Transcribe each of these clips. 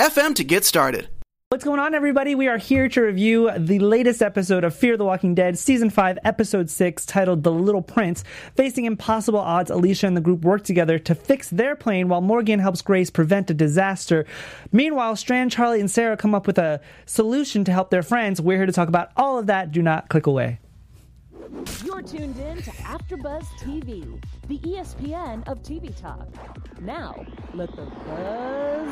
FM to get started. What's going on, everybody? We are here to review the latest episode of Fear the Walking Dead, Season 5, Episode 6, titled The Little Prince. Facing impossible odds, Alicia and the group work together to fix their plane while Morgan helps Grace prevent a disaster. Meanwhile, Strand, Charlie, and Sarah come up with a solution to help their friends. We're here to talk about all of that. Do not click away. You're tuned in to AfterBuzz TV, the ESPN of TV talk. Now, let the buzz.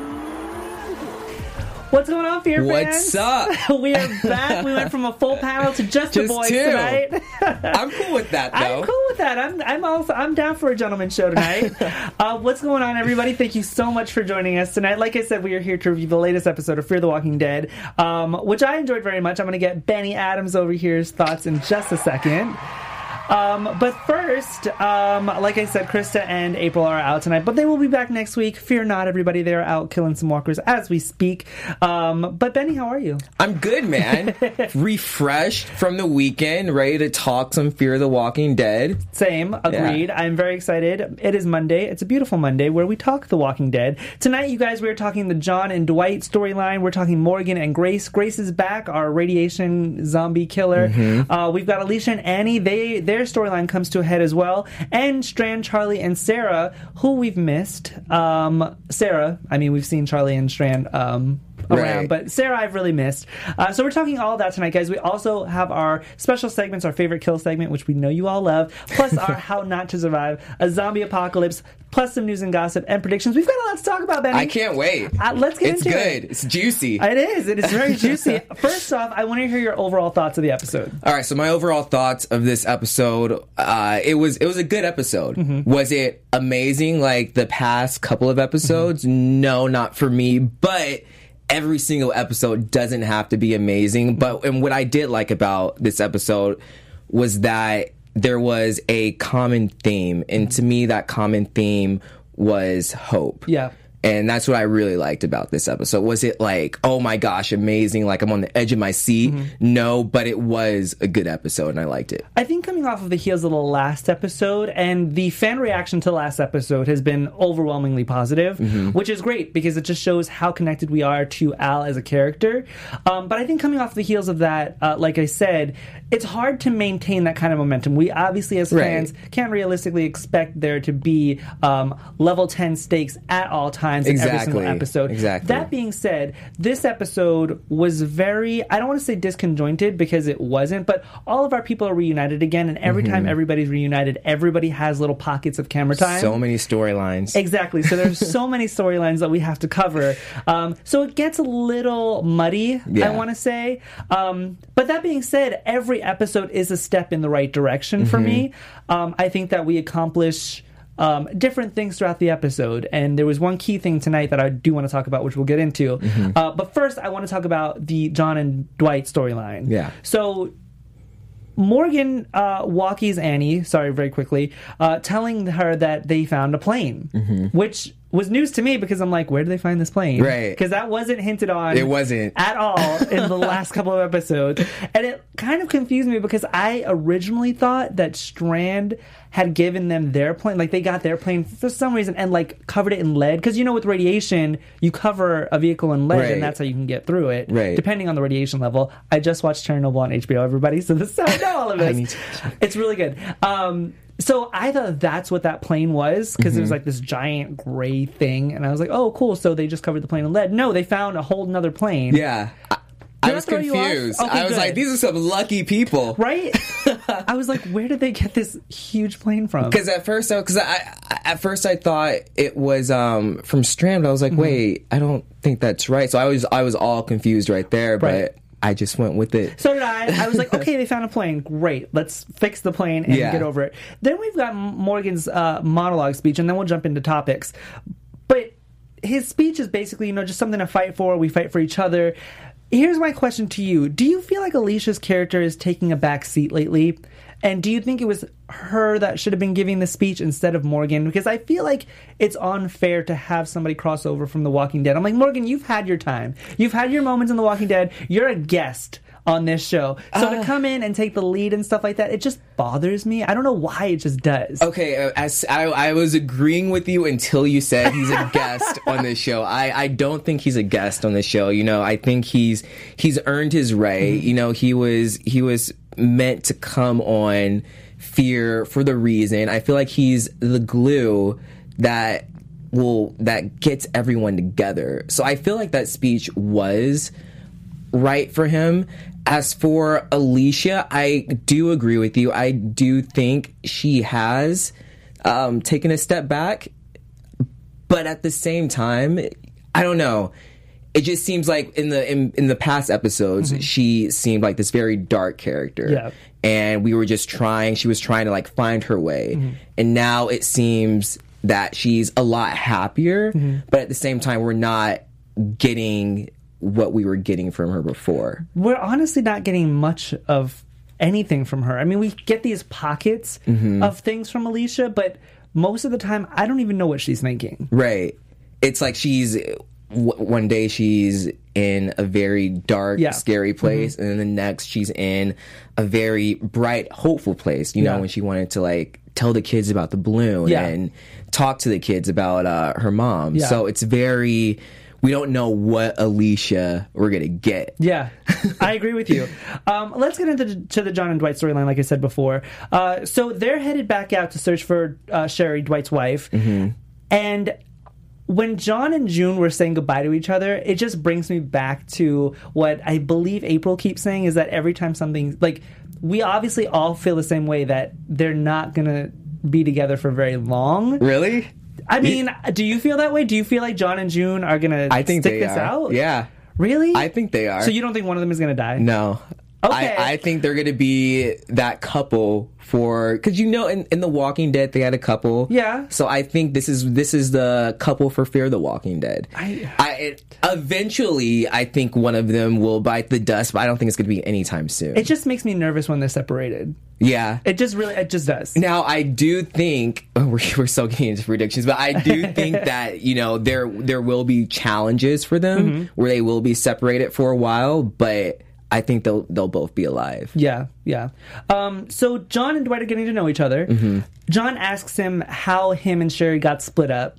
What's going on, Fear friends? What's fans? up? we are back. We went from a full panel to just, the Just boys two. tonight. I'm cool with that though. I'm cool with that. I'm I'm also I'm down for a gentleman show tonight. uh, what's going on, everybody? Thank you so much for joining us tonight. Like I said, we are here to review the latest episode of Fear the Walking Dead, um, which I enjoyed very much. I'm going to get Benny Adams over here's thoughts in just a second. Um, but first, um, like I said, Krista and April are out tonight, but they will be back next week. Fear not, everybody. They are out killing some walkers as we speak. Um, but Benny, how are you? I'm good, man. Refreshed from the weekend, ready to talk some Fear of the Walking Dead. Same, agreed. I'm very excited. It is Monday. It's a beautiful Monday where we talk The Walking Dead. Tonight, you guys, we're talking the John and Dwight storyline. We're talking Morgan and Grace. Grace is back, our radiation zombie killer. Uh, we've got Alicia and Annie. They their storyline comes to a head as well. And Strand, Charlie, and Sarah, who we've missed. Um, Sarah, I mean, we've seen Charlie and Strand. Um, around, Right. but Sarah, I've really missed. Uh, so we're talking all that tonight, guys. We also have our special segments, our favorite kill segment, which we know you all love, plus our how not to survive a zombie apocalypse, plus some news and gossip and predictions. We've got a lot to talk about, Benny. I can't wait. Uh, let's get it's into good. it. It's good. It's juicy. It is. It is very juicy. First off, I want to hear your overall thoughts of the episode. All right, so my overall thoughts of this episode, uh, it was it was a good episode. Mm-hmm. Was it amazing like the past couple of episodes? Mm-hmm. No, not for me. But every single episode doesn't have to be amazing. But mm-hmm. and what I did like about this episode was that there was a common theme, and to me, that common theme was hope. Yeah. And that's what I really liked about this episode. Was it like, oh my gosh, amazing, like I'm on the edge of my seat? Mm-hmm. No, but it was a good episode and I liked it. I think coming off of the heels of the last episode and the fan reaction to the last episode has been overwhelmingly positive, Mm-hmm. which is great because it just shows how connected we are to Al as a character. Um, but I think coming off the heels of that, uh, like I said, it's hard to maintain that kind of momentum. We obviously, as Right. fans, can't realistically expect there to be um, level 10 stakes at all times in every single Exactly. episode. Exactly. That being said, this episode was very, I don't want to say disconjointed because it wasn't, but all of our people are reunited again, and every time everybody's reunited, everybody has little pockets of camera time. Mm-hmm. So many storylines. Exactly. So there's so many storylines that we have to cover. Um, so it gets a little muddy, I want to say. Um, but that being said, every episode is a step in the right direction for me. Um, I think that we accomplish. Um, different things throughout the episode, and there was one key thing tonight that I do want to talk about, which we'll get into. Uh, but first, I want to talk about the John and Dwight storyline. Yeah. So Morgan uh, walkies Annie, sorry, very quickly, uh, telling her that they found a plane, which was news to me because I'm like, where did they find this plane? Right. Because that wasn't hinted on. It wasn't. at all in the last couple of episodes, and it kind of confused me because I originally thought that Strand had given them their plane, like they got their plane for some reason, and like covered it in lead. Because you know, with radiation, you cover a vehicle in lead, Right. and that's how you can get through it, Right. depending on the radiation level. I just watched Chernobyl on HBO, everybody, so this is how I know all of this. It's really good. Um, so I thought that's what that plane was because Mm-hmm. it was like this giant gray thing, and I was like, "Oh, cool!" So they just covered the plane in lead. No, they found a whole nother plane. Yeah. I, I Did I was throw you off? confused. Okay, I was good. like, these are some lucky people. Right? I was like, where did they get this huge plane from? Because at first, because I, I, at first I thought it was um, from Strand. but I was Mm-hmm. like, wait, I don't think that's right. So I was, I was all confused right there. But Right. I just went with it. So did I. I was like, okay, they found a plane. Great. Let's fix the plane and Yeah. get over it. Then we've got Morgan's uh, monologue speech, and then we'll jump into topics. But his speech is basically, you know, just something to fight for. We fight for each other. Here's my question to you: Do you feel like Alicia's character is taking a back seat lately? And do you think it was her that should have been giving the speech instead of Morgan? Because I feel like it's unfair to have somebody cross over from The Walking Dead. I'm like, Morgan, you've had your time. You've had your moments in The Walking Dead. You're a guest on this show. So to come in and take the lead and stuff like that, it just bothers me. I don't know why it just does. Okay, uh, as I, I was agreeing with you until you said he's a guest on this show. I, I don't think he's a guest on this show. You know, I think he's he's earned his right. You know, he was he was meant to come on fear for the reason. I feel like he's the glue that will that gets everyone together. So I feel like that speech was right for him. As for Alicia, I do agree with you. I do think she has um, taken a step back, but at the same time, I don't know. It just seems like in the in, in the past episodes, mm-hmm. she seemed like this very dark character, Yeah. and we were just trying. She was trying to like find her way, mm-hmm. and now it seems that she's a lot happier, mm-hmm. but at the same time, we're not getting what we were getting from her before. we're honestly not getting much of anything from her. I mean, we get these pockets Mm-hmm. of things from Alicia, but most of the time, I don't even know what she's thinking. Right. It's like she's w- one day she's in a very dark, Yeah. Mm-hmm. scary place, and then the next she's in a very bright, hopeful place. You know, Yeah. when she wanted to like tell the kids about the balloon Yeah. and talk to the kids about uh, her mom. So it's very. We don't know what Alicia we're gonna get. Yeah, I agree with you. Um, let's get into to the John and Dwight storyline, like I said before. Uh, so they're headed back out to search for uh, Sherry, Dwight's wife, and when John and June were saying goodbye to each other, it just brings me back to what I believe April keeps saying is that every time something like we obviously all feel the same way that they're not gonna be together for very long. Really? I mean, do you feel that way? Do you feel like John and June are gonna I think stick they this are. out? Yeah, Really? I think they are. So you don't think one of them is gonna die? No. Okay. I, I think they're going to be that couple for because you know in, in The Walking Dead they had a couple. Yeah. So I think this is this is the couple for Fear the Walking Dead. I- it, eventually I think one of them will bite the dust, but I don't think it's going to be anytime soon. It just makes me nervous when they're separated. yeah. It just really, it just does. Now I do think oh, we're, we're so getting into predictions, but I do think that you know there there will be challenges for them Mm-hmm. where they will be separated for a while, but I think they'll they'll both be alive. Yeah, yeah. Um, so John and Dwight are getting to know each other. Mm-hmm. John asks him how him and Sherry got split up,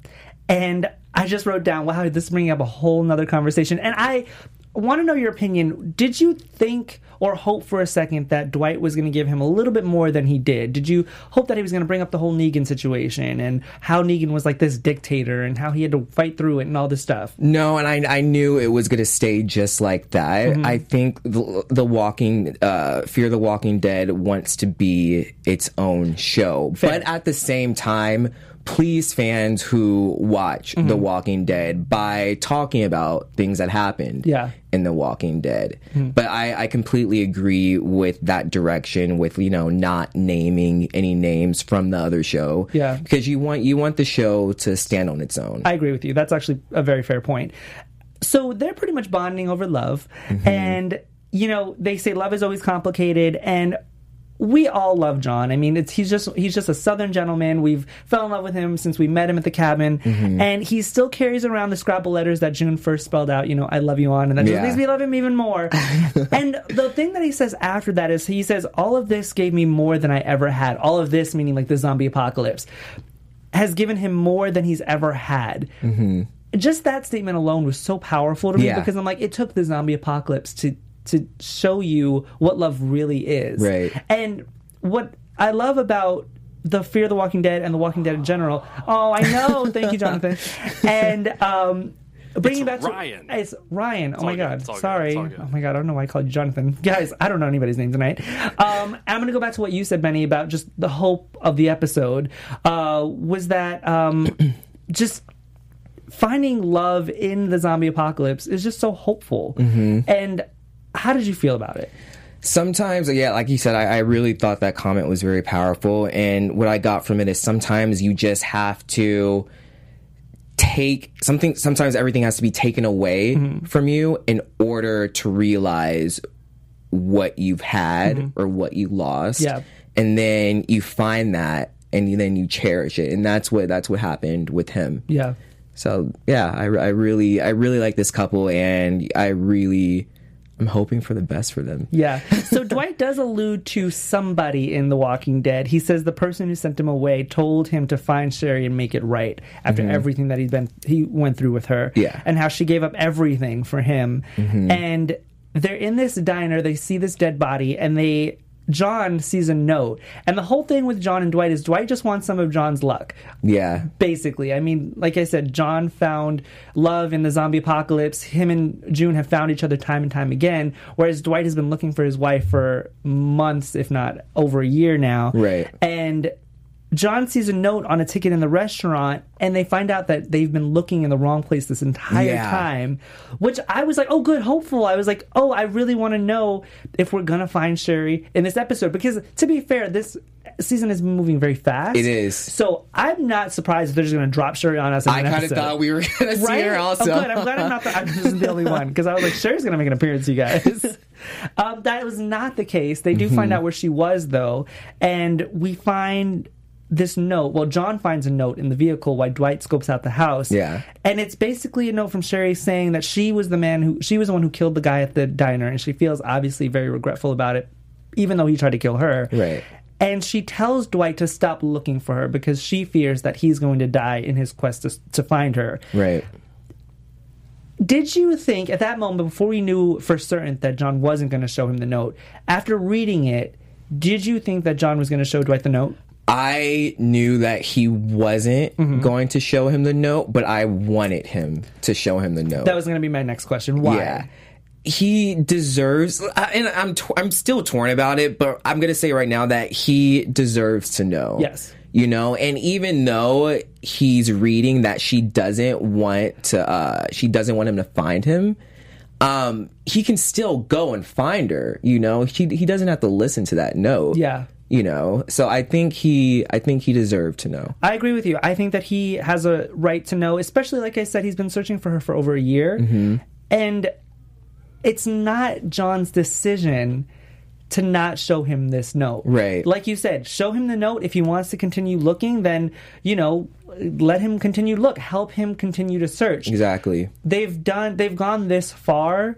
and I just wrote down, "Wow, this is bringing up a whole nother conversation." And I want to know your opinion. Did you think or hope for a second that Dwight was going to give him a little bit more than he did? Did you hope that he was going to bring up the whole Negan situation and how Negan was like this dictator and how he had to fight through it and all this stuff? No, and I I knew it was going to stay just like that. Mm-hmm. I think the, the Walking uh, Fear the Walking Dead wants to be its own show, but at the same time, please fans who watch The Mm-hmm. Walking Dead by talking about things that happened. Yeah. Mm-hmm. In The Walking Dead, but I, I completely agree with that direction. With you know not naming any names from the other show, Yeah. because you want you want the show to stand on its own. I agree with you. That's actually a very fair point. So they're pretty much bonding over love. Mm-hmm. And, you know, they say love is always complicated. And we all love John. I mean, it's he's just he's just a southern gentleman. We've fell in love with him since we met him at the cabin, Mm-hmm. and he still carries around the scrabble letters that June first spelled out. You know, I love you on, and that just Yeah. makes me love him even more. and the thing that he says after that is he says, "All of this gave me more than I ever had." All of this meaning like the zombie apocalypse has given him more than he's ever had. Just that statement alone was so powerful to me Yeah. because I'm like, it took the zombie apocalypse to to show you what love really is. Right. And what I love about the Fear of the Walking Dead and The Walking Dead in general. Oh, I know. Thank you, Jonathan. And um, bringing It's back Ryan. to it's Ryan. oh my good. God, It's all good. sorry. It's all good. Oh my God, I don't know why I called you Jonathan, guys. I don't know anybody's name tonight. Um, I'm gonna go back to what you said, Benny, about just the hope of the episode. Uh, was that um, just finding love in the zombie apocalypse is just so hopeful. Mm-hmm. And how did you feel about it? Sometimes, yeah, like you said, I, I really thought that comment was very powerful. And what I got from it is sometimes you just have to take something sometimes everything has to be taken away Mm-hmm. from you in order to realize what you've had or what you lost Mm-hmm. Yeah. and then you find that and then you cherish it and that's what that's what happened with him Yeah. so yeah I, I really i really like this couple and i really i'm hoping for the best for them Yeah. So Dwight does allude to somebody in The Walking Dead. He says the person who sent him away told him to find Sherry and make it right after everything that he'd been he went through with her. Mm-hmm. Yeah. Mm-hmm. And how she gave up everything for him. And they're in this diner, they see this dead body, and they John sees a note. And the whole thing with John and Dwight is Dwight just wants some of John's luck yeah basically. I mean, like I said, John found love in the zombie apocalypse. Him and June have found each other time and time again, whereas Dwight has been looking for his wife for months, if not over a year now. Right. And John sees a note on a ticket in the restaurant, and they find out that they've been looking in the wrong place this entire Yeah. time. Which I was like, oh, good, hopeful. I was like, oh, I really want to know if we're gonna find Sherry in this episode because, to be fair, this season is moving very fast. It is. So I'm not surprised if they're just going to drop Sherry on us. In i kind of thought we were gonna see her also Oh, good. I'm glad I'm not the, I'm just the only one because I was like, Sherry's going to make an appearance, you guys. um, that was not the case. They do Mm-hmm. find out where she was, though, and we find this note. Well, John finds a note in the vehicle while Dwight scopes out the house. Yeah. and it's basically a note from Sherry saying that she was the man who she was the one who killed the guy at the diner, and she feels obviously very regretful about it, even though he tried to kill her. Right. And she tells Dwight to stop looking for her because she fears that he's going to die in his quest to, to find her. right Did you think at that moment, before we knew for certain that John wasn't going to show him the note, after reading it, did you think that John was going to show Dwight the note? I knew that he wasn't Mm-hmm. going to show him the note, but I wanted him to show him the note. That was going to be my next question. Why? Yeah. He deserves, and I'm t- I'm still torn about it, but I'm gonna say right now that he deserves to know. Yes. you know, and even though he's reading that she doesn't want to, uh, she doesn't want him to find him. Um, he can still go and find her. You know, he he doesn't have to listen to that note. Yeah. You know. So I think he, I think he deserved to know. I agree with you. I think that he has a right to know, especially like I said, he's been searching for her for over a year. Mm-hmm. And it's not John's decision to not show him this note. Right. Like you said, show him the note. If he wants to continue looking, then, you know, let him continue look. Help him continue to search. Exactly. They've done they've gone this far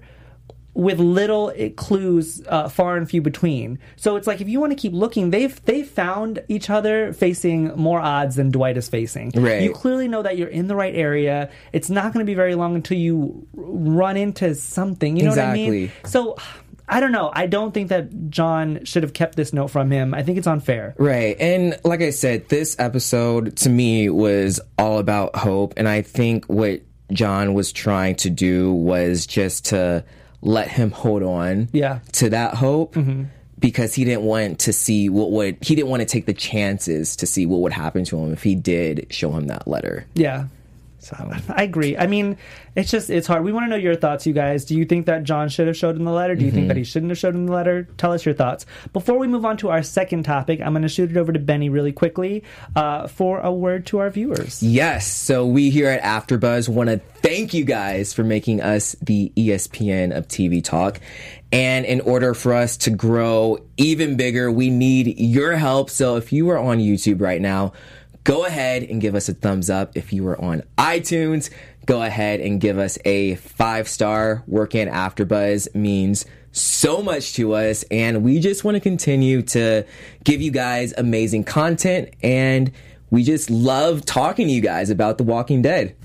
with little clues uh, far and few between. So it's like if you want to keep looking, they've they've found each other facing more odds than Dwight is facing. Right. You clearly know that you're in the right area. It's not going to be very long until you run into something. You know what I mean? So I don't know. I don't think that John should have kept this note from him. I think it's unfair. Right. And like I said, this episode to me was all about hope. And I think what John was trying to do was just to let him hold on Yeah. to that hope. Mm-hmm. Because he didn't want to see what would he didn't want to take the chances to see what would happen to him if he did show him that letter. Yeah. So I agree. I mean, it's just it's hard. We want to know your thoughts, you guys. Do you think that John should have showed him the letter? Do you think that he shouldn't have showed him the letter? Tell us your thoughts. Before we move on to our second topic, I'm going to shoot it over to Benny really quickly uh, for a word to our viewers. Yes. So we here at AfterBuzz want to thank you guys for making us the ESPN of TV talk. And in order for us to grow even bigger, we need your help. So if you are on YouTube right now, go ahead and give us a thumbs up. If you are on iTunes, go ahead and give us a five star. Working AfterBuzz means so much to us, and we just want to continue to give you guys amazing content and we just love talking to you guys about The Walking Dead.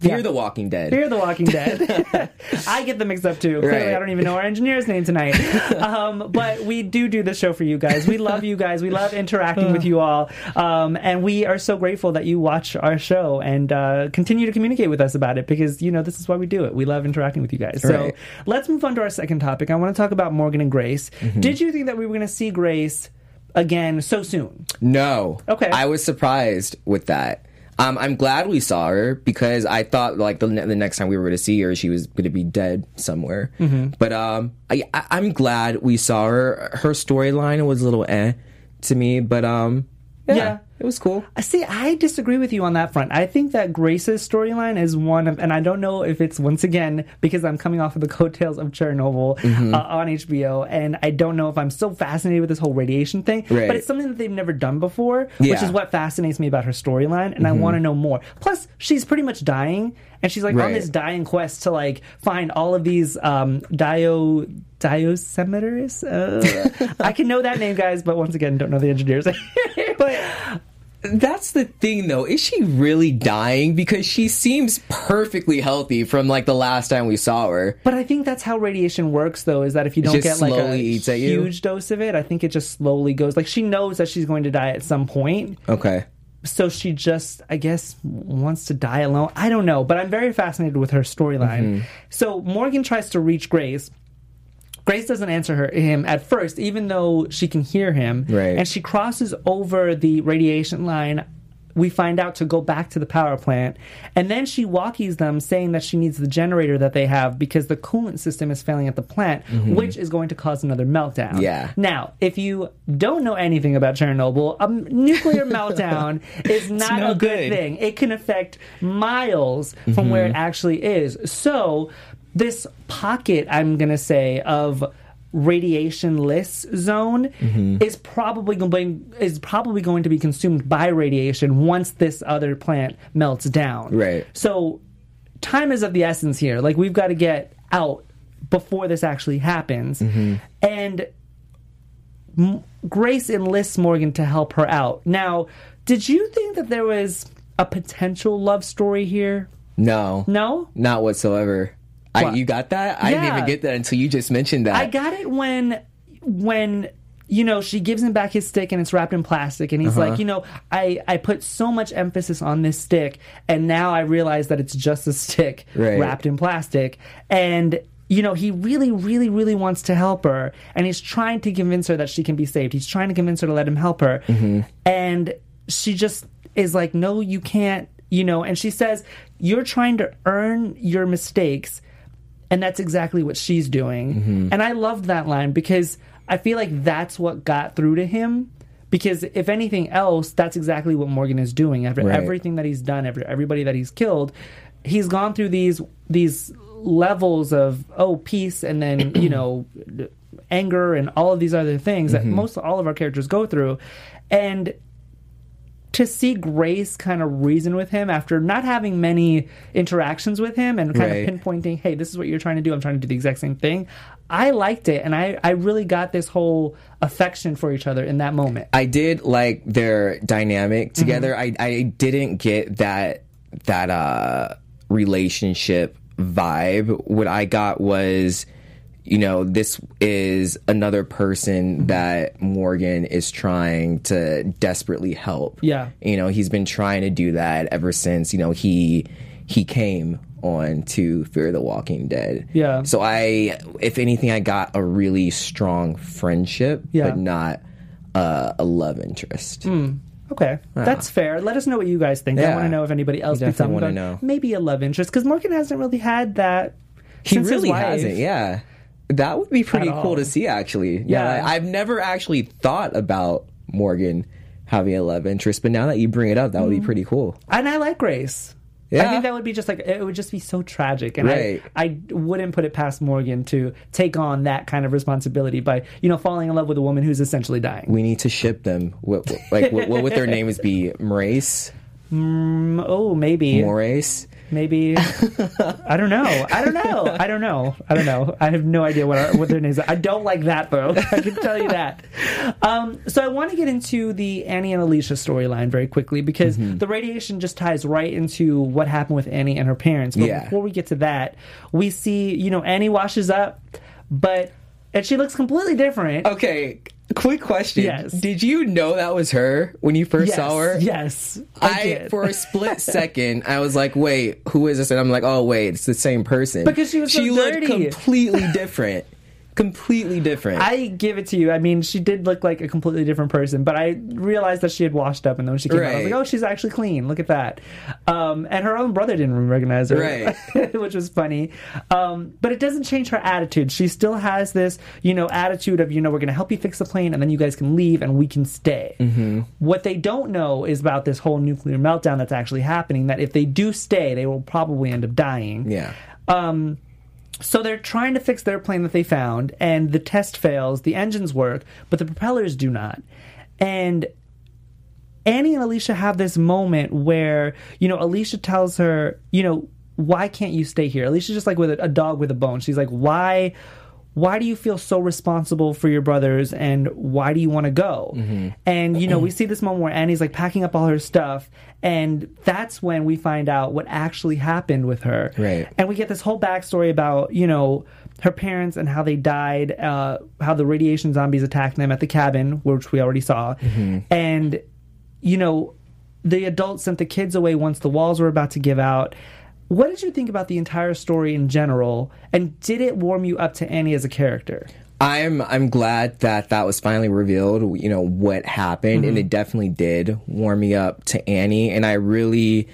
Fear Yeah. The Walking Dead. Fear the Walking Dead. I get them mixed up too. Clearly, Right. I don't even know our engineer's name tonight. Um, but we do do the show for you guys. We love you guys. We love interacting with you all. Um, and we are so grateful that you watch our show and uh, continue to communicate with us about it because, you know, this is why we do it. We love interacting with you guys. So Right. let's move on to our second topic. I want to talk about Morgan and Grace. Mm-hmm. Did you think that we were going to see Grace again so soon? No. Okay. I was surprised with that. Um, I'm glad we saw her because I thought like the, ne- the next time we were going to see her, she was going to be dead somewhere. Mm-hmm. But um, I, I, I'm glad we saw her. Her storyline was a little eh to me, but um, Yeah. it was cool. See, I disagree with you on that front. I think that Grace's storyline is one of, and I don't know if it's once again because I'm coming off of the coattails of Chernobyl Mm-hmm. uh, on HBO, and I don't know if I'm so fascinated with this whole radiation thing. Right. But it's something that they've never done before, which Yeah. Mm-hmm. is what fascinates me about her storyline, and I want to know more. Plus, she's pretty much dying, and she's like on this dying quest to like find all of these um, dio diosemitis. Uh, I can know that name, guys, but once again, don't know the engineers. But that's the thing, though. Is she really dying? Because she seems perfectly healthy from like the last time we saw her. But I think that's how radiation works, though, is that if you don't get like a huge dose of it, I think it just slowly goes. Like she knows that she's going to die at some point, Okay. so she just, I guess, wants to die alone. I don't know, but I'm very fascinated with her storyline. Mm-hmm. So Morgan tries to reach Grace. Grace doesn't answer her him at first, even though she can hear him. Right. And she crosses over the radiation line. We find out to go back to the power plant, and then she walkies them, saying that she needs the generator that they have because the coolant system is failing at the plant, which is going to cause another meltdown. Mm-hmm. Yeah. Now, if you don't know anything about Chernobyl, a nuclear meltdown is not no a good, good. thing. It can affect miles from where it actually is. So, this pocket, I'm going to say, of radiation-less zone mm-hmm. is probably going is probably going to be consumed by radiation once this other plant melts down. Right. So time is of the essence here. Like we've got to get out before this actually happens. Mm-hmm. And M- Grace enlists Morgan to help her out. Now, did you think that there was a potential love story here? No. No? Not whatsoever. I, you got that? I didn't even get that until you just mentioned that. I got it when when you know she gives him back his stick and it's wrapped in plastic and he's Uh-huh. like you know I, I put so much emphasis on this stick and now i realize that it's just a stick Right. wrapped in plastic and you know he really really really wants to help her and he's trying to convince her that she can be saved he's trying to convince her to let him help her Mm-hmm. and she just is like no you can't you know and she says you're trying to earn your mistakes and that's exactly what she's doing. Mm-hmm. And I loved that line because I feel like that's what got through to him. Because if anything else, that's exactly what Morgan is doing. After Right. everything that he's done, every, everybody that he's killed, he's gone through these these levels of oh peace, and then you know anger and all of these other things Mm-hmm. that most all of our characters go through, and to see Grace kind of reason with him after not having many interactions with him and kind Right. of pinpointing, hey, this is what you're trying to do. I'm trying to do the exact same thing. I liked it, and I, I really got this whole affection for each other in that moment. I did like their dynamic Mm-hmm. together. I I didn't get that that uh relationship vibe. What I got was you know, this is another person that Morgan is trying to desperately help. Yeah. You know, he's been trying to do that ever since, you know, he he came on to Fear the Walking Dead. Yeah. So I if anything I got a really strong friendship, Yeah. but not uh, a love interest. Okay, that's fair. Let us know what you guys think. Yeah. I want to know if anybody else picks up definitely wanna know. maybe a love interest because Morgan hasn't really had that. He since his really wife. hasn't, yeah. That would be pretty cool to see, actually. Yeah. Yeah, I- I've never actually thought about Morgan having a love interest, but now that you bring it up, that would be pretty cool. And I like Grace. Yeah. I think that would be just like it would just be so tragic, and Right. I I wouldn't put it past Morgan to take on that kind of responsibility by you know falling in love with a woman who's essentially dying. We need to ship them. What, what- like, what, what would their names be? Maurice? Mm, oh, maybe, Maurice? Maybe. I don't know. I don't know. I don't know. I don't know. I have no idea what our, what their names are. I don't like that though. I can tell you that. Um, so I want to get into the Annie and Alicia storyline very quickly because Mm-hmm. the radiation just ties right into what happened with Annie and her parents. But Yeah. before we get to that, we see you know Annie washes up, but and she looks completely different. Okay, quick question. Yes. Did you know that was her when you first yes, saw her? yes, I, I, did. for a split second, I was like, "Wait, who is this?" And I'm like, "Oh, wait, it's the same person." Because she was so she looked completely different, completely different. I give it to you. I mean, she did look like a completely different person, but I realized that she had washed up, and then when she came out, I was like, "Oh, she's actually clean. Look at that." Um, and her own brother didn't recognize her, Right. which was funny. Um, but it doesn't change her attitude. She still has this, you know, attitude of, you know, we're going to help you fix the plane, and then you guys can leave, and we can stay. Mm-hmm. What they don't know is about this whole nuclear meltdown that's actually happening. That if they do stay, they will probably end up dying. yeah. So they're trying to fix their plane that they found, and the test fails. The engines work, but the propellers do not. And Annie and Alicia have this moment where, you know, Alicia tells her, you know, why can't you stay here? Alicia's just like with a, a dog with a bone. She's like, why why do you feel so responsible for your brothers and why do you want to go? And you know, we see this moment where Annie's like packing up all her stuff and that's when we find out what actually happened with her. Right. And we get this whole backstory about, you know, her parents and how they died, uh, how the radiation zombies attacked them at the cabin, which we already saw. And, you know, the adults sent the kids away once the walls were about to give out. What did you think about the entire story in general? And did it warm you up to Annie as a character? I'm I'm glad that that was finally revealed. You know what happened, and it definitely did warm me up to Annie. And I really,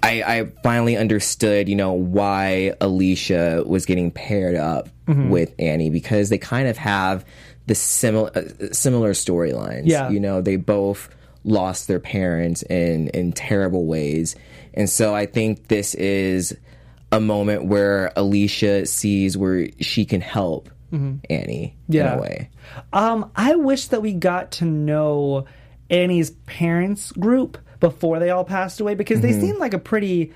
I, I finally understood, you know, why Alicia was getting paired up with Annie because they kind of have the similar uh, similar storylines. Yeah. you know, they both lost their parents in in terrible ways, and so I think this is a moment where Alicia sees where she can help Annie Yeah. in a way. Um, I wish that we got to know Annie's parents group before they all passed away because they seemed like a pretty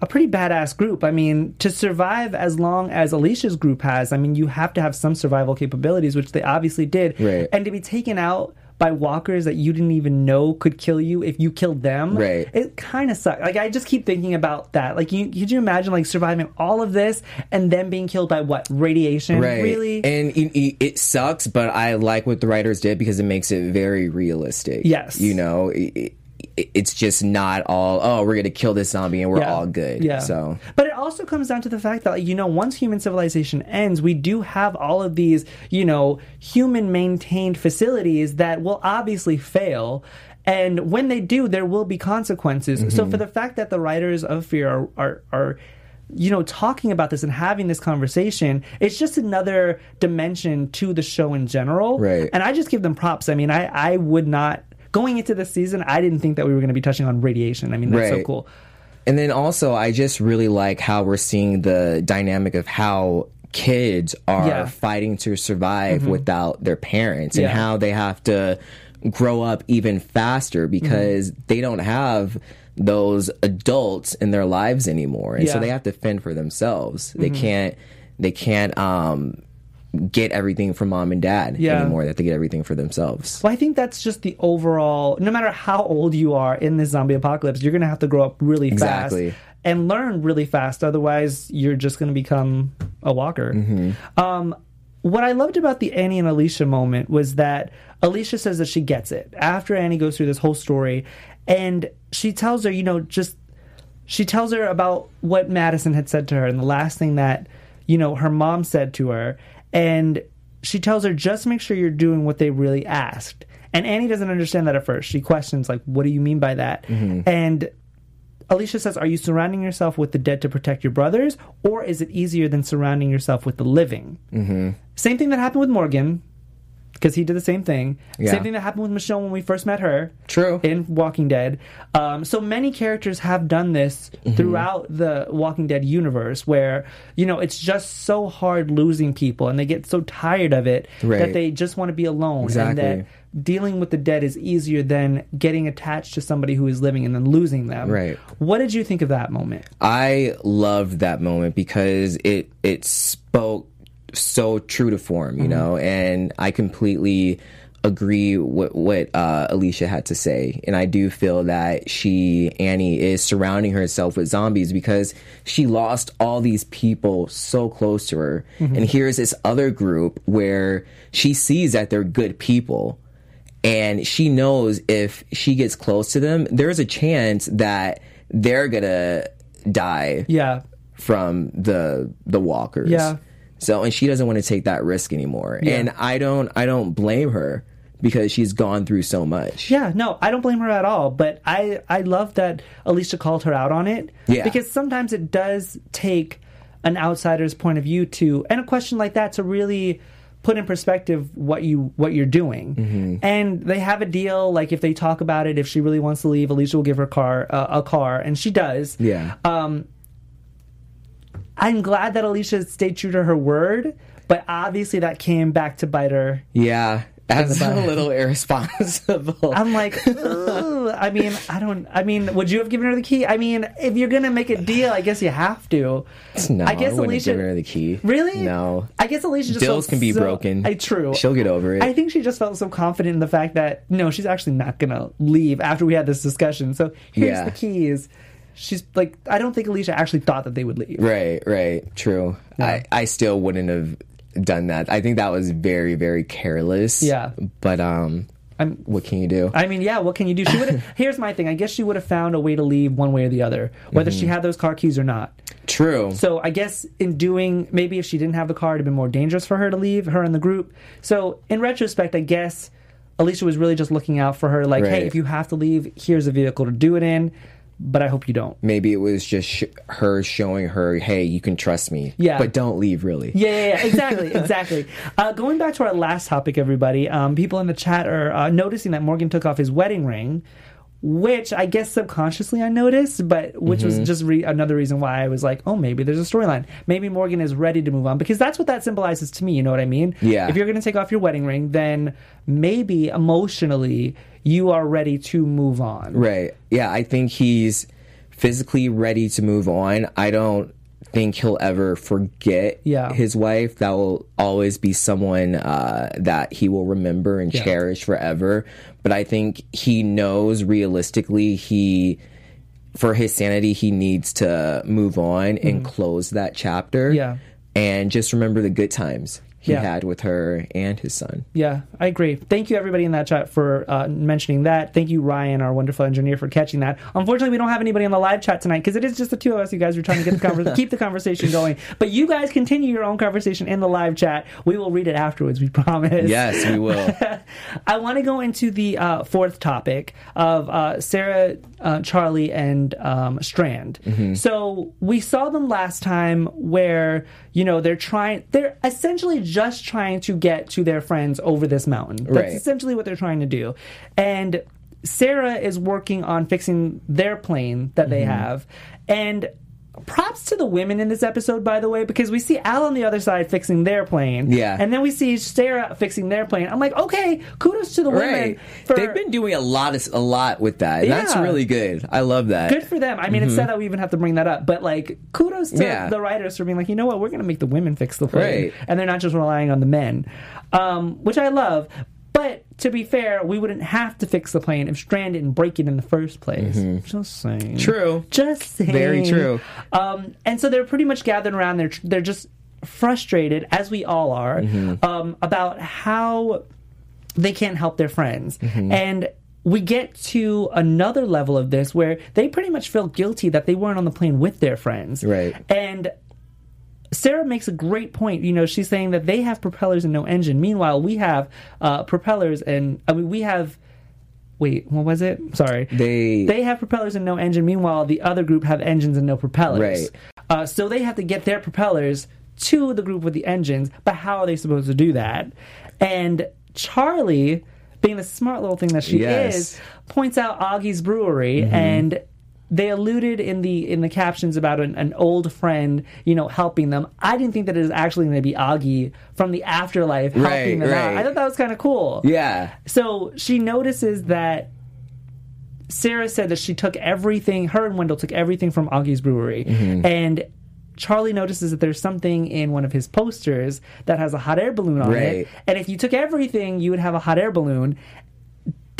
a pretty badass group. I mean, to survive as long as Alicia's group has, I mean, you have to have some survival capabilities, which they obviously did. Right. And to be taken out by walkers that you didn't even know could kill you if you killed them. Right. It kind of sucks. Like I just keep thinking about that. Like, you, could you imagine like surviving all of this and then being killed by what radiation? Right. Really? And it, it- sucks, but I like what the writers did because it makes it very realistic. Yes. You know, it, it's just not all, oh, we're going to kill this zombie and we're all good. Yeah. So, but it also comes down to the fact that, you know, once human civilization ends, we do have all of these, you know, human maintained facilities that will obviously fail. And when they do, there will be consequences. Mm-hmm. So for the fact that the writers of Fear are, are, are you know, talking about this and having this conversation, it's just another dimension to the show in general. Right. And I just give them props. I mean, I, I would not, going into the season, I didn't think that we were going to be touching on radiation. I mean, that's so cool. and then also, I just really like how we're seeing the dynamic of how kids are Yeah. fighting to survive mm-hmm. without their parents and Yeah. how they have to grow up even faster mm-hmm. because they don't have those adults in their lives anymore and so they have to fend for themselves they mm-hmm. can't they can't um get everything from mom and dad Yeah. anymore they have to get everything for themselves Well, I think that's just the overall. No matter how old you are in this zombie apocalypse, you're going to have to grow up really Exactly. fast and learn really fast. Otherwise, you're just going to become a walker. Um, what I loved about the Annie and Alicia moment was that Alicia says that she gets it after Annie goes through this whole story, and she tells her, you know, just she tells her about what Madison had said to her and the last thing that, you know, her mom said to her. And she tells her, just make sure you're doing what they really asked. And Annie doesn't understand that at first. She questions, like, what do you mean by that? And Alicia says, Are you surrounding yourself with the dead to protect your brothers, or is it easier than surrounding yourself with the living? Mm-hmm. Same thing that happened with Morgan, because he did the same thing. Yeah. Same thing that happened with Michonne when we first met her. True. In Walking Dead. Um, so many characters have done this Mm-hmm. throughout the Walking Dead universe where, you know, it's just so hard losing people and they get so tired of it that they just want to be alone. Exactly. And that dealing with the dead is easier than getting attached to somebody who is living and then losing them. Right. What did you think of that moment? I loved that moment because it it spoke so true to form, you know, and I completely agree with what uh, Alicia had to say, and I do feel that she Annie is surrounding herself with zombies because she lost all these people so close to her, and here's this other group where she sees that they're good people. And she knows if she gets close to them, there's a chance that they're gonna die Yeah. from the the walkers. Yeah. So, and she doesn't want to take that risk anymore. And I don't, I don't blame her because she's gone through so much. Yeah, no, I don't blame her at all. But I, I love that Alicia called her out on it. Yeah. Because sometimes it does take an outsider's point of view to, and a question like that to really put in perspective what you what you're doing. Mm-hmm. And they have a deal. Like if they talk about it, if she really wants to leave, Alicia will give her car uh, a car, and she does. Yeah. Um, I'm glad that Alicia stayed true to her word, but obviously that came back to bite her Yeah. That's a little irresponsible. I'm like. I mean, I don't. I mean, would you have given her the key? I mean, if you're gonna make a deal, I guess you have to. no, I guess wouldn't Alicia- given her the key. Really? No. I guess Alicia just Deals felt can be so- broken. I true. She'll get over it. I think she just felt so confident in the fact that no, she's actually not gonna leave after we had this discussion. So here's Yeah. the keys. She's like, I don't think Alicia actually thought that they would leave. Right, right, true. I, I still wouldn't have done that. I think that was very, very careless. Yeah. But um, I'm, what can you do? I mean, yeah. What can you do? She would. Here's my thing. I guess she would have found a way to leave one way or the other, whether Mm-hmm. she had those car keys or not. True. So I guess in doing maybe if she didn't have the car, it'd have been more dangerous for her to leave her and the group. So in retrospect, I guess Alicia was really just looking out for her, like, hey, if you have to leave, here's a vehicle to do it in. But I hope you don't. Maybe it was just sh- her showing her, hey, you can trust me. Yeah. But don't leave, really. Yeah, yeah, yeah exactly, exactly. Uh, going back to our last topic, everybody, um, people in the chat are uh, noticing that Morgan took off his wedding ring, which I guess subconsciously I noticed, but which Mm-hmm. was just re- another reason why I was like, oh, maybe there's a storyline. Maybe Morgan is ready to move on because that's what that symbolizes to me. You know what I mean? Yeah. If you're going to take off your wedding ring, then maybe emotionally you are ready to move on. Right. Yeah, I think he's physically ready to move on. I don't think he'll ever forget Yeah. his wife. That will always be someone uh, that he will remember and Yeah. cherish forever. But I think he knows realistically he for his sanity he needs to move on and close that chapter. Mm-hmm. Yeah. And just remember the good times he Yeah. had with her and his son. Yeah, I agree. Thank you, everybody in that chat, for uh, mentioning that. Thank you, Ryan, our wonderful engineer, for catching that. Unfortunately, we don't have anybody on the live chat tonight because it is just the two of us. You guys are trying to get the conver- keep the conversation going, but you guys continue your own conversation in the live chat. We will read it afterwards. We promise. Yes, we will. I want to go into the uh, fourth topic of uh, Sarah, uh, Charlie, and um, Strand. Mm-hmm. So we saw them last time where, you know, they're trying, they're essentially just trying to get to their friends over this mountain. That's Right. essentially what they're trying to do. And Sarah is working on fixing their plane that Mm-hmm. they have. And props to the women in this episode, by the way, because we see Al on the other side fixing their plane. Yeah. And then we see Sarah fixing their plane. I'm like, okay, kudos to the women. Right. For, They've been doing a lot of a lot with that. And That's really good. I love that. good for them. I mean, it's sad that we even have to bring that up, but like, kudos to Mm-hmm. Yeah. the writers for being like, you know what, we're going to make the women fix the plane, Right. and they're not just relying on the men, um, which I love. But to be fair, we wouldn't have to fix the plane if Strand didn't break it in the first place. Just saying. Mm-hmm. True. Just saying. Very true. Um, and so they're pretty much gathered around. They're they're just frustrated, as we all are, Mm-hmm. um, about how they can't help their friends. Mm-hmm. And we get to another level of this where they pretty much feel guilty that they weren't on the plane with their friends. Right. And Sarah makes a great point. You know, she's saying that they have propellers and no engine. Meanwhile, we have uh, propellers and I mean we have. Wait, what was it? Sorry. They- they have propellers and no engine. Meanwhile, the other group have engines and no propellers. Right. Uh, so they have to get their propellers to the group with the engines. But how are they supposed to do that? And Charlie, being the smart little thing that she Yes. is, points out Augie's Brewery and they alluded in the in the captions about an, an old friend, you know, helping them. I didn't think that it was actually going to be Augie from the afterlife helping Right, them out. I thought that was kind of cool. Yeah. So she notices that Sarah said that she took everything, her and Wendell took everything from Augie's brewery. Mm-hmm. And Charlie notices that there's something in one of his posters that has a hot air balloon on it. And if you took everything, you would have a hot air balloon.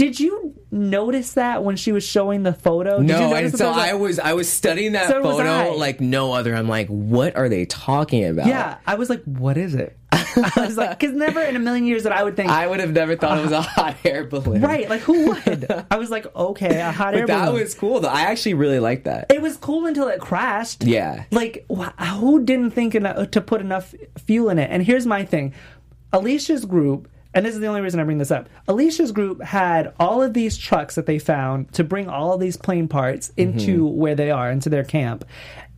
Did you notice that when she was showing the photo? Did you No, notice and that so was a- I was I was studying that So photo like no other. I'm like, what are they talking about? Yeah, I was like, what is it? I was like, because never in a million years that I would think. I would have never thought it was a hot air balloon. Right, like who would? I was like, okay, a hot air that balloon. was cool though. I actually really liked that. it was cool until it crashed. Yeah. Like, wh- who didn't think eno- to put enough fuel in it? And here's my thing Alicia's group, and this is the only reason I bring this up. Alicia's group had all of these trucks that they found to bring all of these plane parts into Mm-hmm. where they are, into their camp.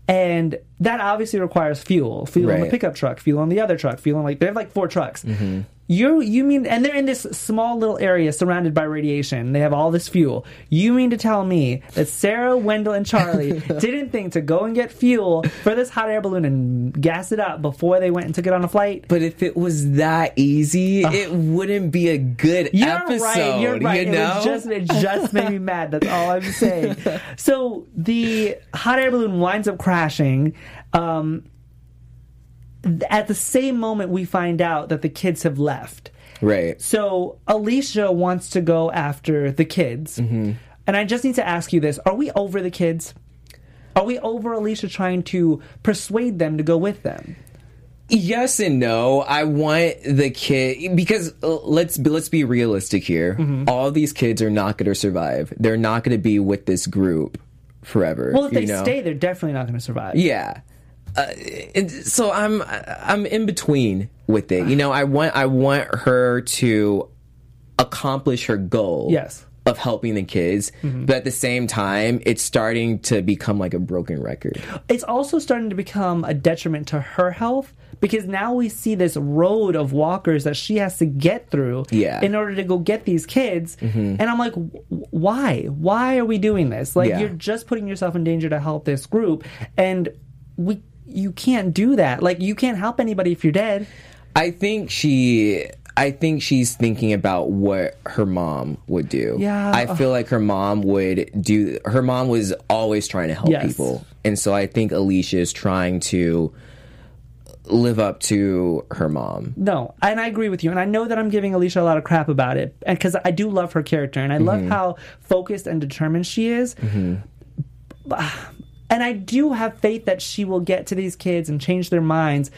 And that obviously requires fuel. Fuel on the Right. pickup truck, fuel on the other truck, fuel on like they have like four trucks. Mm-hmm. You you mean and they're in this small little area surrounded by radiation. They have all this fuel. You mean to tell me that Sarah, Wendell, and Charlie didn't think to go and get fuel for this hot air balloon and gas it up before they went and took it on a flight? But if it was that easy, it wouldn't be a good You're episode. right. You're right. You know? It was just it just made me mad. That's all I'm saying. So the hot air balloon winds up crashing. Um, at the same moment, we find out that the kids have left. right. So Alicia wants to go after the kids, Mm-hmm. and I just need to ask you this: Are we over the kids? Are we over Alicia trying to persuade them to go with them? Yes and no. I want the kid because uh, let's be, let's be realistic here. Mm-hmm. All these kids are not going to survive. They're not going to be with this group forever. Well, if they know? stay, they're definitely not going to survive. Yeah. Uh, so I'm I'm in between with it. You know, I want I want her to accomplish her goal. Yes. Of helping the kids, but at the same time, it's starting to become like a broken record. it's also starting to become a detriment to her health because now we see this road of walkers that she has to get through Yeah. Mm-hmm. in order to go get these kids and i'm like "Wh- why why are we doing this like Yeah. you're just putting yourself in danger to help this group and we you can't do that like you can't help anybody if you're dead I think she I think she's thinking about what her mom would do. Yeah. I feel like her mom would do her mom was always trying to help Yes. people. And so I think Alicia is trying to live up to her mom. No, and I agree with you, and I know that I'm giving Alicia a lot of crap about it, because I do love her character, and I Mm-hmm. love how focused and determined she is. But- And I do have faith that she will get to these kids and change their minds.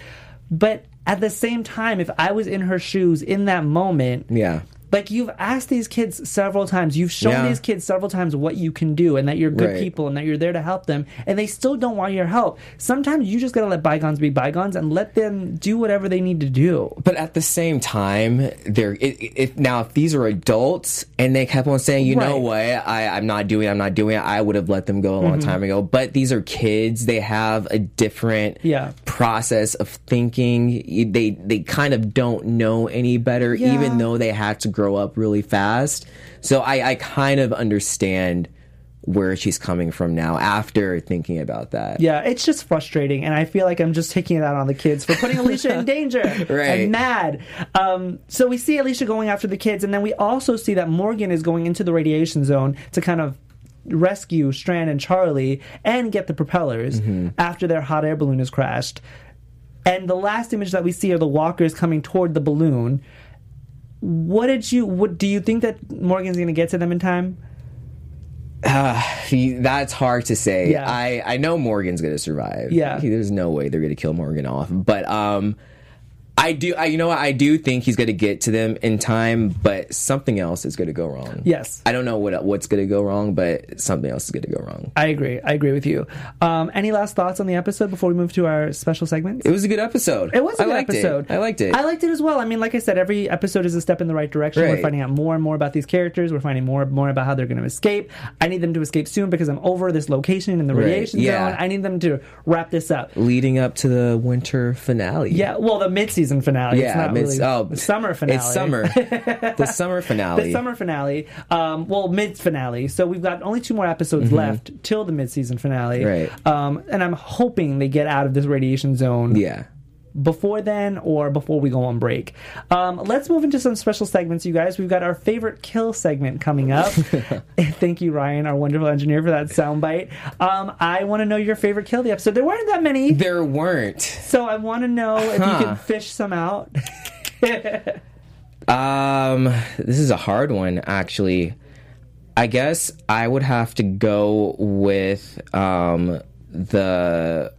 But at the same time, if I was in her shoes in that moment, Yeah. Like you've asked these kids several times, you've shown Yeah. these kids several times what you can do and that you're good Right. people and that you're there to help them, and they still don't want your help. Sometimes you just gotta let bygones be bygones and let them do whatever they need to do. But at the same time, they're it, it, now if these are adults and they kept on saying, you know what, I, I'm not doing, it, I'm not doing it, I would have let them go a long Mm-hmm. time ago. But these are kids; they have a different Yeah. process of thinking. They they kind of don't know any better, Yeah. even though they had to grow up really fast. So I, I kind of understand where she's coming from now after thinking about that. Yeah, it's just frustrating, and I feel like I'm just taking it out on the kids for putting Alicia in danger. Right. I'm mad. Um, so we see Alicia going after the kids, and then we also see that Morgan is going into the radiation zone to kind of rescue Strand and Charlie and get the propellers after their hot air balloon has crashed. And the last image that we see are the walkers coming toward the balloon. What did you? What do you think that Morgan's going to get to them in time? He- that's hard to say. Yeah. I, I know Morgan's gonna survive. Yeah. He- there's no way they're gonna kill Morgan off. But um, I do. I you know what? I do think he's gonna get to them in time. But something else is gonna go wrong. Yes. I don't know what what's gonna go wrong, but something else is gonna go wrong. I agree. I agree with you. Um, any last thoughts on the episode before we move to our special segments? It was a good episode. It was a I good episode. It. I liked it. I liked it as well. I mean, like I said, every episode is a step in the right direction. We're finding out more and more about these characters. We're finding more and more about how they're going to escape. I need them to escape soon because I'm over this location and the Right. radiation Yeah. zone. I need them to wrap this up. Leading up to the winter finale. Yeah, well, the mid-season finale. Yeah, it's not mid- really oh, the summer finale. It's summer. the summer finale. The summer finale. Um, well, mid finale. So we've got only two more episodes left till the mid-season finale. Mm-hmm. Right. Um, and I'm hoping they get out of this radiation zone. Yeah. Before then or before we go on break. Um, let's move into some special segments, you guys. We've got our favorite kill segment coming up. Thank you, Ryan, our wonderful engineer, for that soundbite. Um, I want to know your favorite kill the episode. There weren't that many, There weren't. so I want to know if you can fish some out. Um, this is a hard one, actually. I guess I would have to go with um the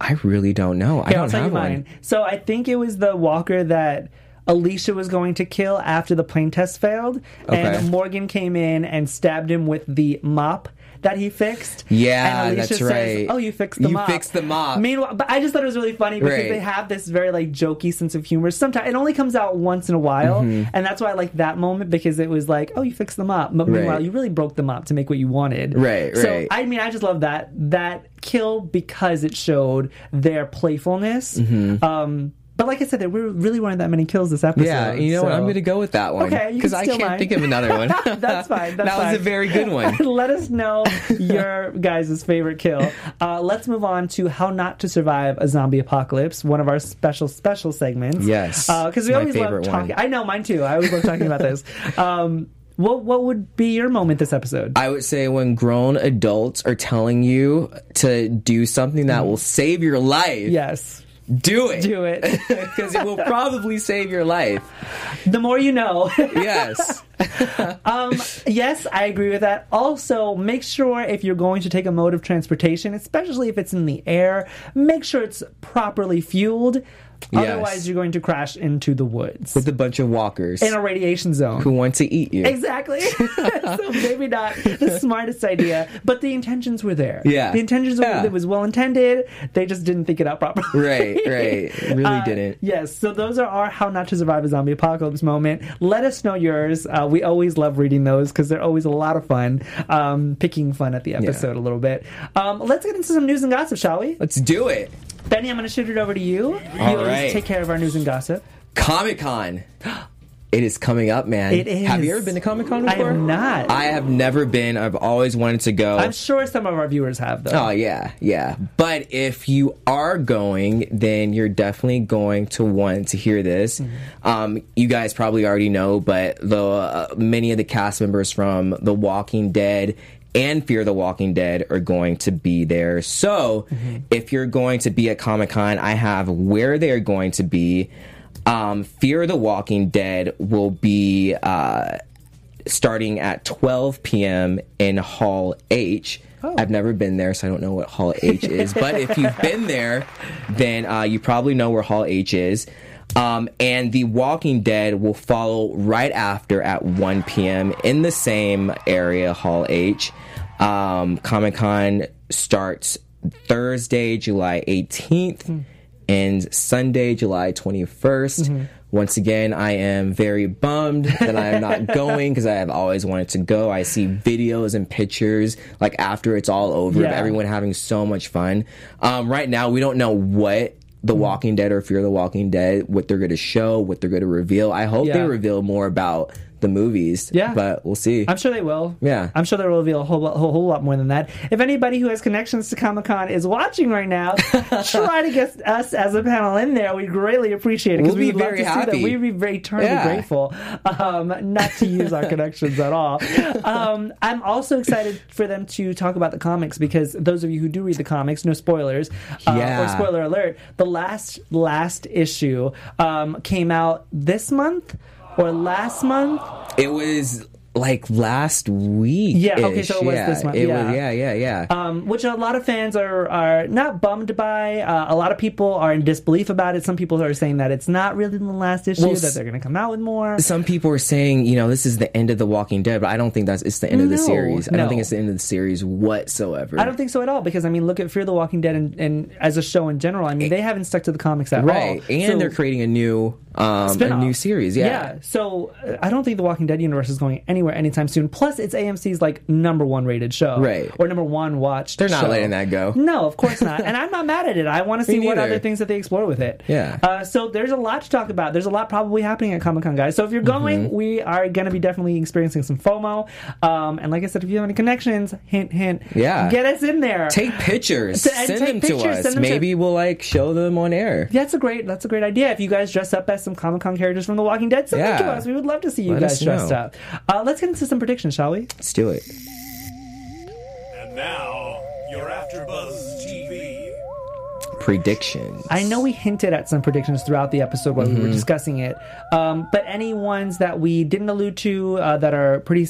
I really don't know. I don't I'll tell have you mine. one. So I think it was the walker that Alicia was going to kill after the plane test failed, Okay. and Morgan came in and stabbed him with the mop that he fixed. Yeah, and Alicia that's says, right. Oh, you fixed the You mop. fixed the mop. Meanwhile, but I just thought it was really funny because Right. they have this very like jokey sense of humor. Sometimes it only comes out once in a while, Mm-hmm. and that's why I like that moment because it was like, oh, you fixed the mop. But meanwhile, Right. you really broke the mop to make what you wanted. Right, So right. I mean, I just love that that kill because it showed their playfulness. Mm-hmm. Um, but like I said, there were really weren't that many kills this episode. Yeah, you know what? I'm going to go with that one. Okay, you because can I can't mine. think of another one. That's fine. That's that was a very good one. Let us know your guys' favorite kill. Uh, let's move on to how not to survive a zombie apocalypse. One of our special special segments. Yes, because we my always love talking. one. I know mine too. I always love talking about this. Um, what what would be your moment this episode? I would say when grown adults are telling you to do something that will save your life, yes, do it. do it. Because it will probably save your life. the more you know. Yes. Um, yes, I agree with that. Also, make sure if you're going to take a mode of transportation, especially if it's in the air, make sure it's properly fueled. Yes. Otherwise, you're going to crash into the woods With a bunch of walkers in a radiation zone. who want to eat you. Exactly. so maybe not the smartest idea, but the intentions were there. Yeah. The intentions Yeah. were it was well intended. They just didn't think it out properly. Right, right. Really Uh, didn't. Yes, so those are our how not to survive a zombie apocalypse moment. Let us know yours. Uh, we always love reading those because they're always a lot of fun, um, picking fun at the episode a little bit. Um, let's get into some news and gossip, shall we? Let's do it. Benny, I'm going to shoot it over to you. you All always right. take care of our news and gossip. Comic Con. It is coming up, man. It is. Have you ever been to Comic Con I before? have not. I have never been. I've always wanted to go. I'm sure some of our viewers have, though. Oh yeah, yeah. But if you are going, then you're definitely going to want to hear this. Um, you guys probably already know, but the uh, many of the cast members from The Walking Dead and Fear the Walking Dead are going to be there. So if you're going to be at Comic Con, I have where they're going to be. Um, Fear the Walking Dead will be. Uh, starting at 12 p.m. in Hall H. have never been there, so I don't know what Hall H is. but if you've been there, then uh, you probably know where Hall H is. Um, and The Walking Dead will follow right after at 1 p.m. in the same area, Hall H. Um, Comic Con starts Thursday, July 18th, and Sunday, July 21st. Once again, I am very bummed that I am not going because I have always wanted to go. I see videos and pictures like after it's all over of everyone having so much fun. Um, right now, we don't know what The Mm-hmm. Walking Dead or Fear the Walking Dead, what they're going to show, what they're going to reveal. I hope they reveal more about the movies. Yeah. but we'll see. I'm sure they will. Yeah. I'm sure they will reveal a whole, lot- whole, whole lot more than that. If anybody who has connections to Comic Con is watching right now, try to get us as a panel in there. We'd greatly appreciate it because We'll be we'd love to see that. We'd be very eternally Yeah. grateful um, not to use our connections at all. Um, I'm also excited for them to talk about the comics because those of you who do read the comics, no spoilers, uh, Yeah. or spoiler alert, the last last issue um, came out this month or last month. It was like last week. Yeah, okay, so it was yeah, this month, It yeah. was, yeah, yeah, yeah. um, which a lot of fans are are not bummed by. Uh, a lot of people are in disbelief about it. Some people are saying that it's not really the last issue; Well, that they're going to come out with more. Some people are saying, you know, this is the end of The Walking Dead, but I don't think that's it's the end of the series. I no. don't think it's the end of the series whatsoever. I don't think so at all because I mean, look at Fear the Walking Dead and, and as a show in general. I mean, they haven't stuck to the comics at right, all. and So- they're creating a new um, a new series. Yeah. So uh, I don't think the Walking Dead universe is going anywhere anytime soon. Plus, it's AMC's like number one rated show, Right. Or number one watched. They're not show. letting that go. No, of course not. and I'm not mad at it. I want to see what other things that they explore with it. Yeah. Uh, so there's a lot to talk about. There's a lot probably happening at Comic Con, guys. So if you're going, Mm-hmm. we are going to be definitely experiencing some FOMO. Um, and like I said, if you have any connections, hint, hint, Yeah. get us in there. Take pictures, To- send take them pictures, to us. send them to- Maybe we'll like show them on air. Yeah, that's a great. That's a great idea. If you guys dress up as some Comic Con characters from The Walking Dead, send them to Yeah. us. We would love to see you Let guys us dressed up. Uh, let's get into some predictions, shall we? Let's do it. And now, your AfterBuzz TV. Predictions. I know we hinted at some predictions throughout the episode while we Mm-hmm. were discussing it, um, but any ones that we didn't allude to uh, that are pretty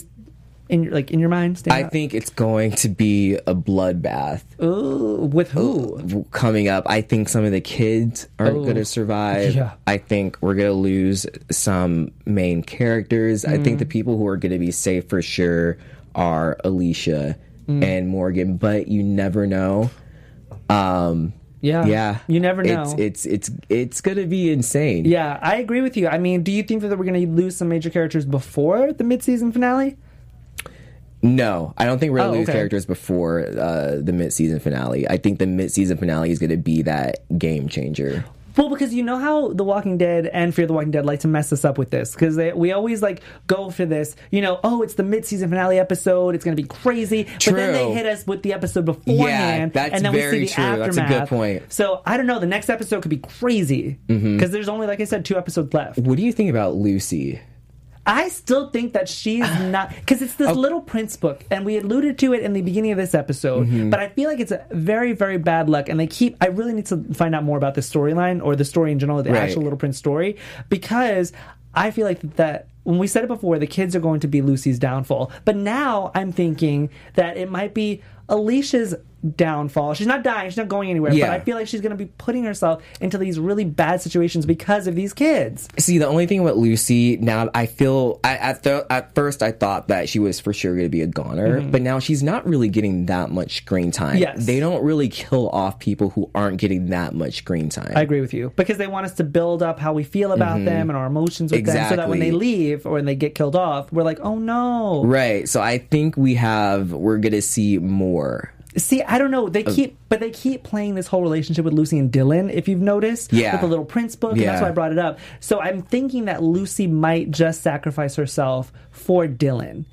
in your like in your mind? I out? think it's going to be a bloodbath Ooh, with who? coming up. I think some of the kids aren't going to survive. Yeah. I think we're going to lose some main characters. I Mm. think the people who are going to be safe for sure are Alicia Mm. and Morgan, but you never know. Um, Yeah, yeah, You never know. It's it's it's it's going to be insane. yeah, I agree with you. I mean, do you think that we're going to lose some major characters before the mid-season finale? No, I don't think we're gonna Oh, lose okay. characters before uh, the mid-season finale. I think the mid-season finale is gonna be that game changer. Well, because you know how The Walking Dead and Fear the Walking Dead like to mess us up with this because we always like go for this. You know, oh, it's the mid-season finale episode. It's going to be crazy, but then they hit us with the episode beforehand, that's and then very we see the true. aftermath. That's a good point. So I don't know. The next episode could be crazy because Mm-hmm. there's only, like I said, two episodes left. What do you think about Lucy? I still think that she's not because it's Oh. this little Prince book, and we alluded to it in the beginning of this episode. Mm-hmm. But I feel like it's a very, very bad luck, and they keep. I really need to find out more about the storyline or the story in general, the Right. actual Little Prince story, because I feel like that. When we said it before, the kids are going to be Lucy's downfall. But now I'm thinking that it might be Alicia's downfall. She's not dying. She's not going anywhere. Yeah. But I feel like she's going to be putting herself into these really bad situations because of these kids. See, the only thing with Lucy now, I feel I, at the, at first I thought that she was for sure going to be a goner, but now she's not really getting that much screen time. Mm-hmm. Yes. they don't really kill off people who aren't getting that much screen time. I agree with you because they want us to build up how we feel about them and our emotions with them, so that when they Mm-hmm. Leave or when they get killed off, we're like, oh no. Right, so I think we have we're gonna see more. See, I don't know. They uh, keep, but they keep playing this whole relationship with Lucy and Dylan. If you've noticed, Yeah. with the Little Prince book, and that's why I brought it up. So I'm thinking that Lucy might just sacrifice herself for Dylan.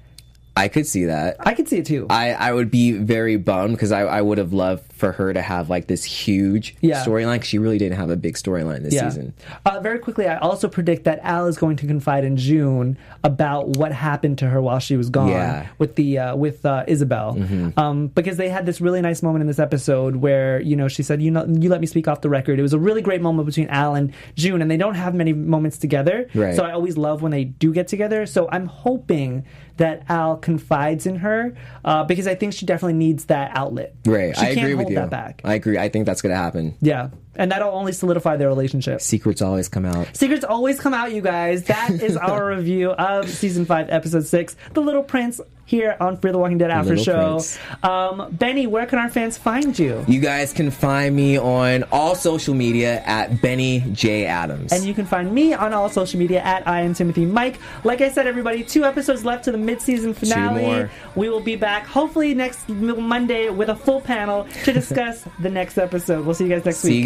I could see that. I could see it too. I, I would be very bummed because I, I would have loved for her to have like this huge Yeah. storyline she really didn't have a big storyline this season. Uh, very quickly, I also predict that Al is going to confide in June about what happened to her while she was gone Yeah. Mm-hmm. with the uh, with uh, Isabelle, um, because they had this really nice moment in this episode where you know she said, "You know, you let me speak off the record." It was a really great moment between Al and June, and they don't have many moments together. Right. So I always love when they do get together. So I'm hoping that Al confides in her uh, because I think she definitely needs that outlet. Right, She I agree with you. That back. I agree. I think that's gonna happen. yeah, and that'll only solidify their relationship. Secrets always come out. Secrets always come out, you guys. That is our review of season five, episode six, The Little Prince, here on Fear the Walking Dead After Little Show. Um, Benny, where can our fans find you? You guys can find me on all social media at Benny J Adams. And you can find me on all social media at I am Timothy Mike. Like I said, everybody, two episodes left to the mid-season finale. more. We will be back hopefully next Monday with a full panel to discuss the next episode. We'll see you guys next See you week.